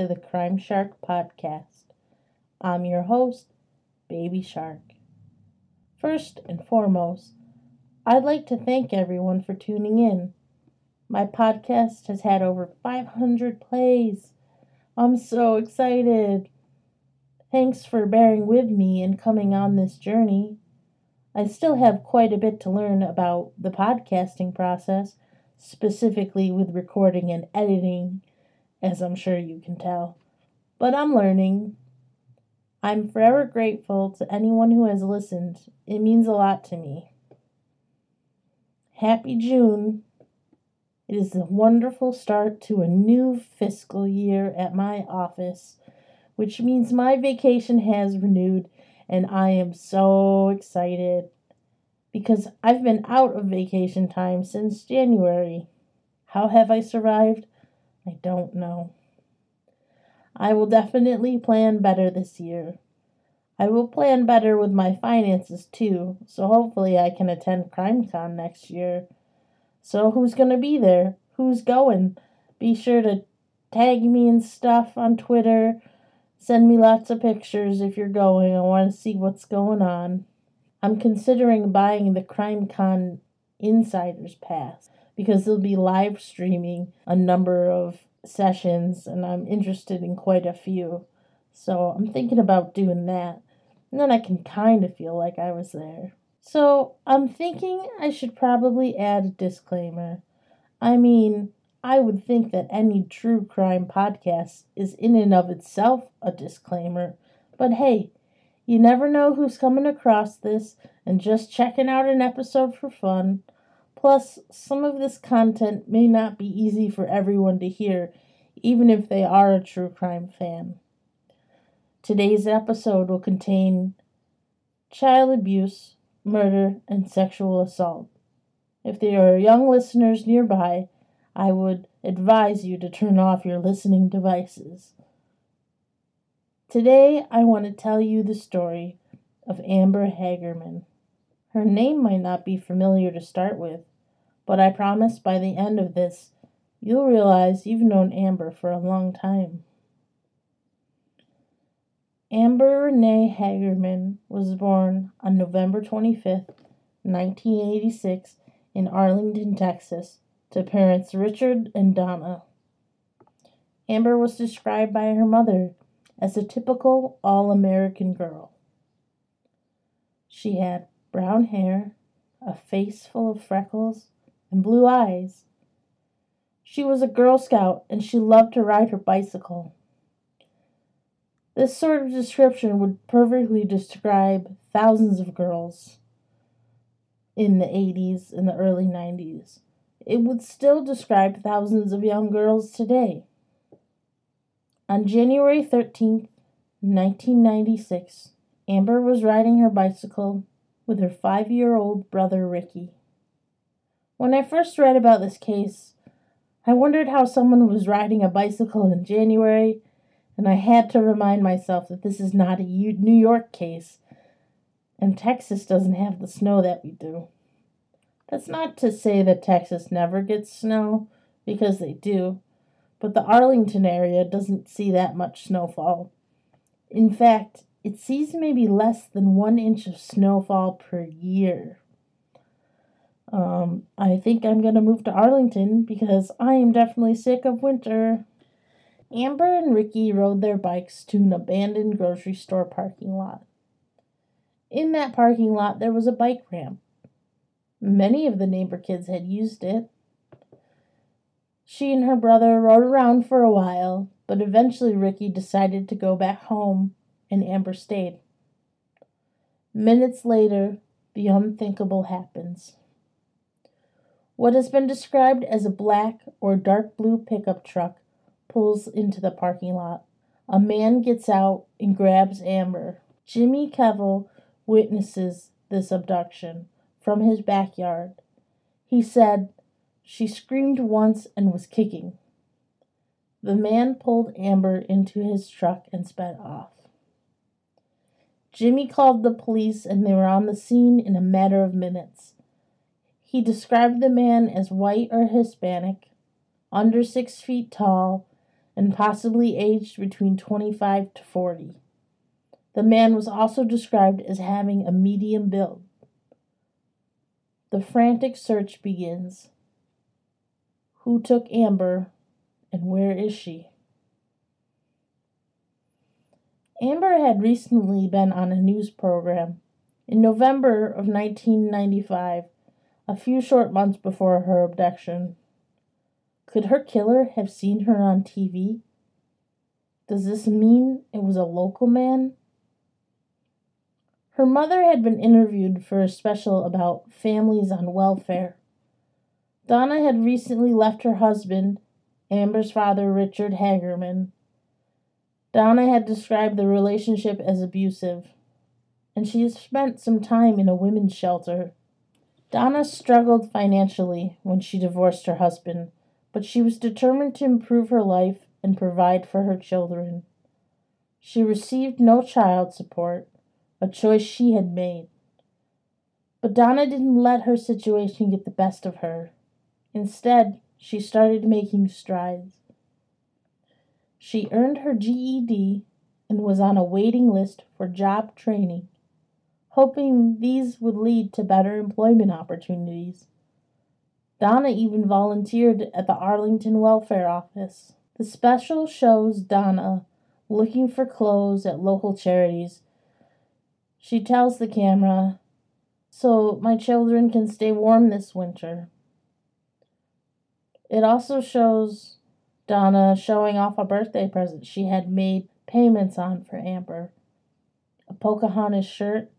to the Crime Shark Podcast. I'm your host, Baby Shark. First and foremost, I'd like to thank everyone for tuning in. My podcast has had over 500 plays. I'm so excited. Thanks for bearing with me and coming on this journey. I still have quite a bit to learn about the podcasting process, specifically with recording and editing, as I'm sure you can tell. But I'm learning. I'm forever grateful to anyone who has listened. It means a lot to me. Happy June. It is a wonderful start to a new fiscal year at my office, which means my vacation has renewed, and I am so excited because I've been out of vacation time since January. How have I survived? I don't know. I will definitely plan better this year. I will plan better with my finances too, so hopefully I can attend CrimeCon next year. So who's going to be there? Who's going? Be sure to tag me and stuff on Twitter. Send me lots of pictures if you're going. I want to see what's going on. I'm considering buying the CrimeCon Insiders Pass because they'll be live streaming a number of sessions and I'm interested in quite a few. So I'm thinking about doing that. And then I can kind of feel like I was there. So I'm thinking I should probably add a disclaimer. I mean, I would think that any true crime podcast is in and of itself a disclaimer, but hey, you never know who's coming across this and just checking out an episode for fun. Plus, some of this content may not be easy for everyone to hear, even if they are a true crime fan. Today's episode will contain child abuse, murder, and sexual assault. If there are young listeners nearby, I would advise you to turn off your listening devices. Today, I want to tell you the story of Amber Hagerman. Her name might not be familiar to start with, but I promise by the end of this, you'll realize you've known Amber for a long time. Amber Renee Hagerman was born on November 25, 1986, in Arlington, Texas, to parents Richard and Donna. Amber was described by her mother as a typical all American girl. She had brown hair, a face full of freckles, and blue eyes. She was a Girl Scout and she loved to ride her bicycle. This sort of description would perfectly describe thousands of girls in the 80s and the early 90s. It would still describe thousands of young girls today. On January 13th, 1996, Amber was riding her bicycle with her five year old brother Ricky. When I first read about this case, I wondered how someone was riding a bicycle in January, and I had to remind myself that this is not a New York case, and Texas doesn't have the snow that we do. That's not to say that Texas never gets snow, because they do, but the Arlington area doesn't see that much snowfall. In fact, it sees maybe less than one inch of snowfall per year. Um, I think I'm going to move to Arlington because I am definitely sick of winter. Amber and Ricky rode their bikes to an abandoned grocery store parking lot. In that parking lot, there was a bike ramp. Many of the neighbor kids had used it. She and her brother rode around for a while, but eventually Ricky decided to go back home, and Amber stayed. Minutes later, the unthinkable happens. What has been described as a black or dark blue pickup truck pulls into the parking lot. A man gets out and grabs Amber. Jimmy Kevill witnesses this abduction from his backyard. He said, She screamed once and was kicking. The man pulled Amber into his truck and sped off. Jimmy called the police and they were on the scene in a matter of minutes. He described the man as white or Hispanic, under six feet tall, and possibly aged between 25 to 40. The man was also described as having a medium build. The frantic search begins. Who took Amber and where is she? Amber had recently been on a news program. In November of 1995, a few short months before her abduction. Could her killer have seen her on TV? Does this mean it was a local man? Her mother had been interviewed for a special about families on welfare. Donna had recently left her husband, Amber's father, Richard Hagerman. Donna had described the relationship as abusive, and she has spent some time in a women's shelter. Donna struggled financially when she divorced her husband, but she was determined to improve her life and provide for her children. She received no child support, a choice she had made. But Donna didn't let her situation get the best of her. Instead, she started making strides. She earned her GED and was on a waiting list for job training, hoping these would lead to better employment opportunities. Donna even volunteered at the Arlington Welfare Office. The special shows Donna looking for clothes at local charities she tells the camera, So my children can stay warm this winter. It also shows Donna showing off a birthday present she had made payments on for Amber a Pocahontas shirt,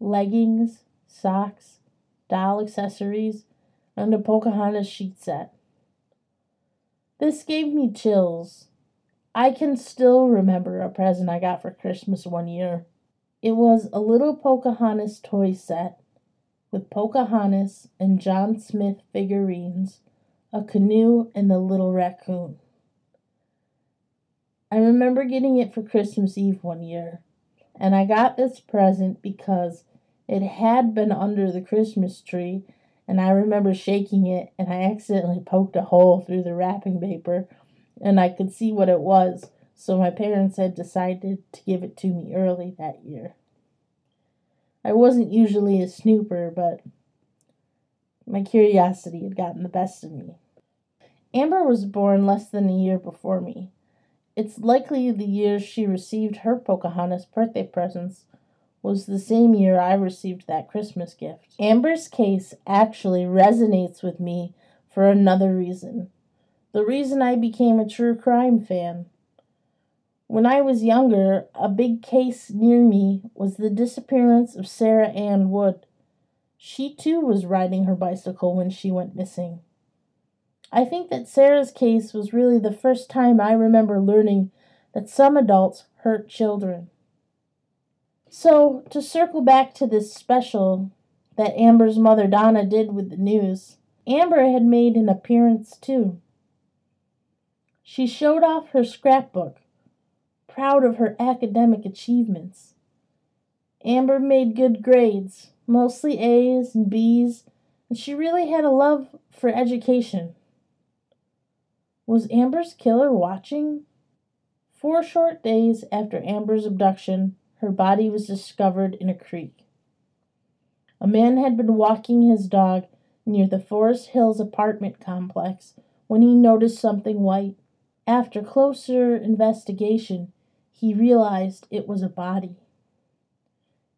leggings, socks, doll accessories, and a Pocahontas sheet set. This gave me chills. I can still remember a present I got for Christmas one year. It was a little Pocahontas toy set with Pocahontas and John Smith figurines, a canoe, and the little raccoon. I remember getting it for Christmas Eve one year, and I got this present because it had been under the Christmas tree, and I remember shaking it, and I accidentally poked a hole through the wrapping paper, and I could see what it was so my parents had decided to give it to me early that year. I wasn't usually a snooper, but my curiosity had gotten the best of me. Amber was born less than a year before me. It's likely the year she received her Pocahontas birthday presents was the same year I received that Christmas gift. Amber's case actually resonates with me for another reason. The reason I became a true crime fan. When I was younger, a big case near me was the disappearance of Sara Anne Wood. She too was riding her bicycle when she went missing. I think that Sara's case was really the first time I remember learning that some adults hurt children. So, to circle back to this special that Amber's mother Donna did with the news, Amber had made an appearance too. She showed off her scrapbook proud of her academic achievements. Amber made good grades, mostly A's and B's, and she really had a love for education. Was Amber's killer watching? Four short days after Amber's abduction, her body was discovered in a creek. A man had been walking his dog near the Forest Hills apartment complex when he noticed something white. After closer investigation, he realized it was a body.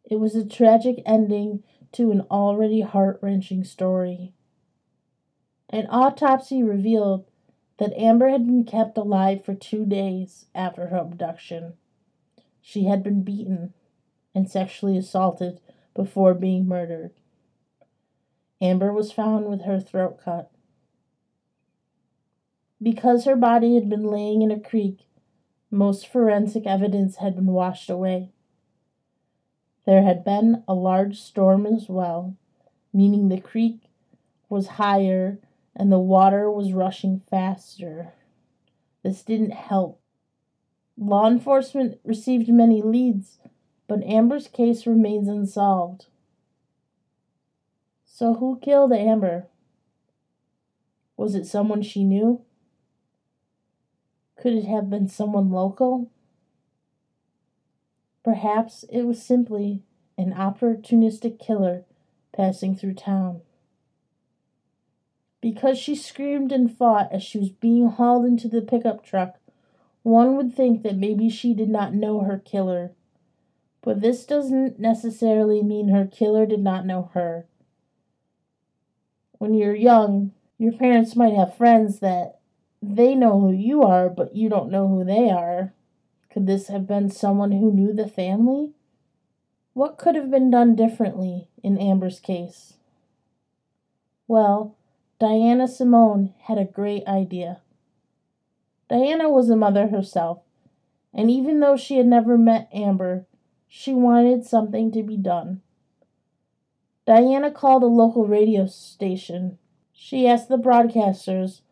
It was a tragic ending to an already heart wrenching story. An autopsy revealed that Amber had been kept alive for two days after her abduction. She had been beaten and sexually assaulted before being murdered. Amber was found with her throat cut. Because her body had been laying in a creek most forensic evidence had been washed away. There had been a large storm as well, meaning the creek was higher and the water was rushing faster. This didn't help. Law enforcement received many leads, but Amber's case remains unsolved. So, who killed Amber? Was it someone she knew? Could it have been someone local? Perhaps it was simply an opportunistic killer passing through town. Because she screamed and fought as she was being hauled into the pickup truck, one would think that maybe she did not know her killer. But this doesn't necessarily mean her killer did not know her. When you're young, your parents might have friends that they know who you are, but you don't know who they are. Could this have been someone who knew the family? What could have been done differently in Amber's case? Well, Diana Simone had a great idea. Diana was a mother herself, and even though she had never met Amber, she wanted something to be done. Diana called a local radio station. She asked the broadcasters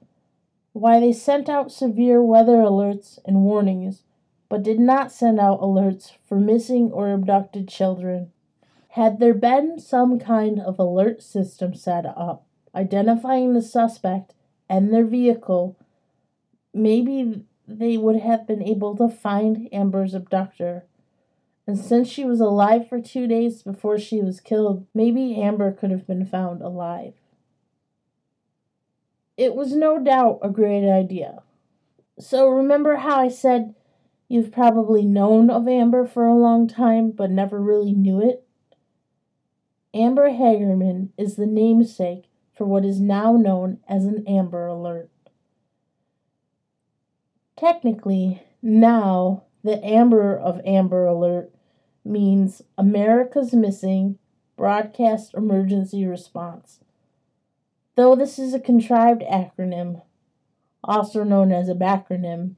why they sent out severe weather alerts and warnings, but did not send out alerts for missing or abducted children. Had there been some kind of alert system set up, identifying the suspect and their vehicle, maybe they would have been able to find Amber's abductor. And since she was alive for two days before she was killed, maybe Amber could have been found alive. It was no doubt a great idea. So remember how I said you've probably known of Amber for a long time but never really knew it? Amber Hagerman is the namesake for what is now known as an Amber Alert. Technically, now the Amber of Amber Alert means America's Missing Broadcast Emergency Response. Though this is a contrived acronym, also known as a backronym,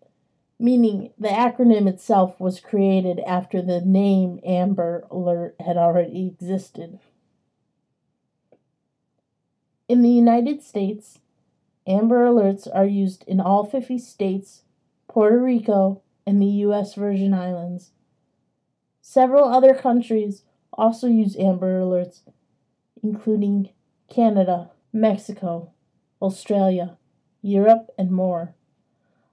meaning the acronym itself was created after the name Amber Alert had already existed. In the United States, Amber Alerts are used in all 50 states, Puerto Rico, and the U.S. Virgin Islands. Several other countries also use Amber Alerts, including Canada, Mexico, Australia, Europe, and more.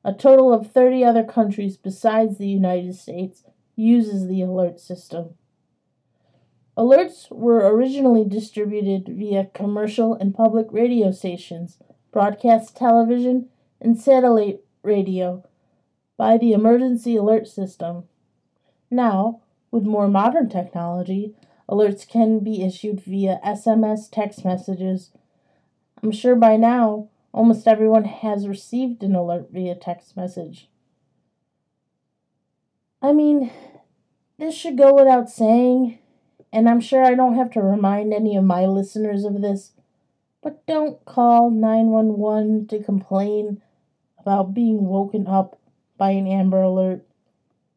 A total of 30 other countries besides the United States uses the alert system. Alerts were originally distributed via commercial and public radio stations, broadcast television, and satellite radio by the Emergency Alert System. Now, with more modern technology, alerts can be issued via SMS text messages. I'm sure by now almost everyone has received an alert via text message. I mean, this should go without saying and I'm sure I don't have to remind any of my listeners of this, but don't call 911 to complain about being woken up by an Amber Alert.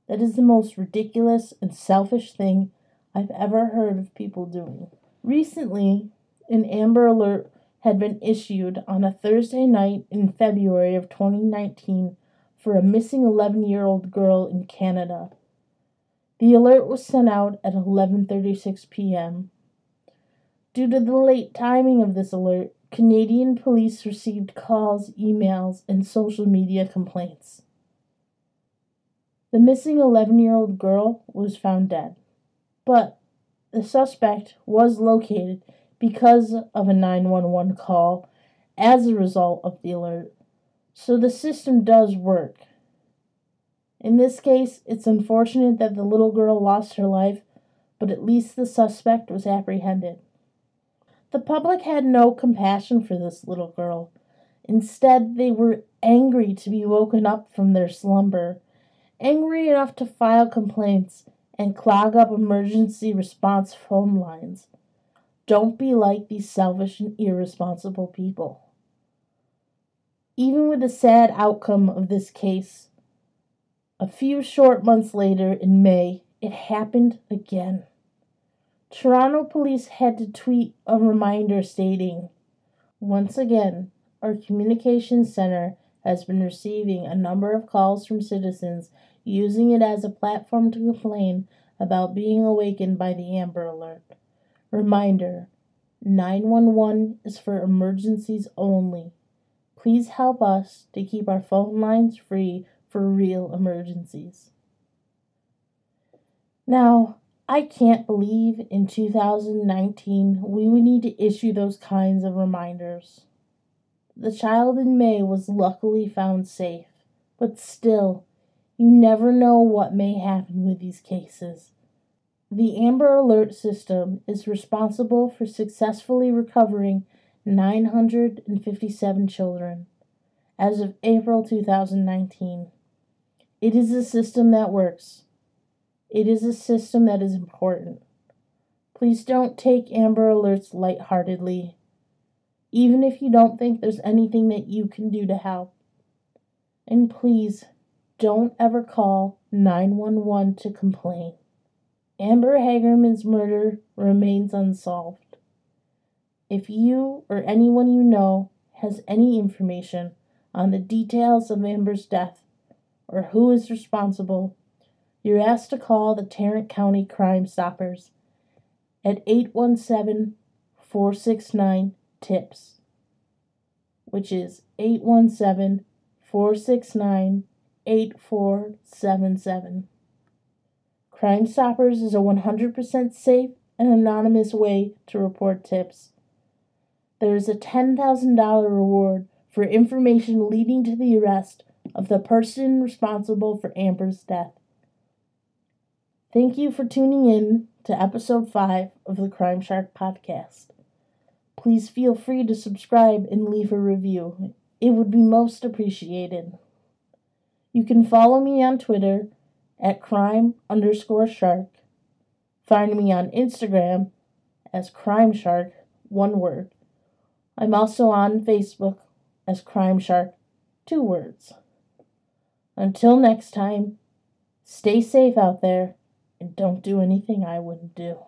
That is the most ridiculous and selfish thing I've ever heard of people doing. Recently, an Amber Alert had been issued on a Thursday night in February of 2019 for a missing 11 year old girl in Canada. The alert was sent out at 11:36 p.m. Due to the late timing of this alert, Canadian police received calls, emails, and social media complaints. The missing 11-year-old girl was found dead, but the suspect was located because of a 911 call as a result of the alert. So the system does work. In this case, it's unfortunate that the little girl lost her life, but at least the suspect was apprehended. The public had no compassion for this little girl. Instead, they were angry to be woken up from their slumber, angry enough to file complaints and clog up emergency response phone lines. Don't be like these selfish and irresponsible people. Even with the sad outcome of this case, a few short months later, in May, it happened again. Toronto police had to tweet a reminder stating, Once again, our communications center has been receiving a number of calls from citizens using it as a platform to complain about being awakened by the Amber Alert. Reminder 911 is for emergencies only. Please help us to keep our phone lines free for real emergencies. Now, I can't believe in 2019 we would need to issue those kinds of reminders. The child in May was luckily found safe, but still, you never know what may happen with these cases. The Amber Alert system is responsible for successfully recovering 957 children as of April 2019. It is a system that works it is a system that is important. Please don't take Amber Alerts lightheartedly, even if you don't think there's anything that you can do to help. And please don't ever call 911 to complain. Amber Hagerman's murder remains unsolved. If you or anyone you know has any information on the details of Amber's death or who is responsible, you're asked to call the Tarrant County Crime Stoppers at 817 469 TIPS, which is 817 469 8477. Crime Stoppers is a 100% safe and anonymous way to report tips. There is a $10,000 reward for information leading to the arrest of the person responsible for Amber's death. Thank you for tuning in to episode 5 of the Crime Shark podcast. Please feel free to subscribe and leave a review. It would be most appreciated. You can follow me on Twitter at crime underscore shark. Find me on Instagram as crime shark, one word. I'm also on Facebook as crime shark, two words. Until next time, stay safe out there and don't do anything I wouldn't do.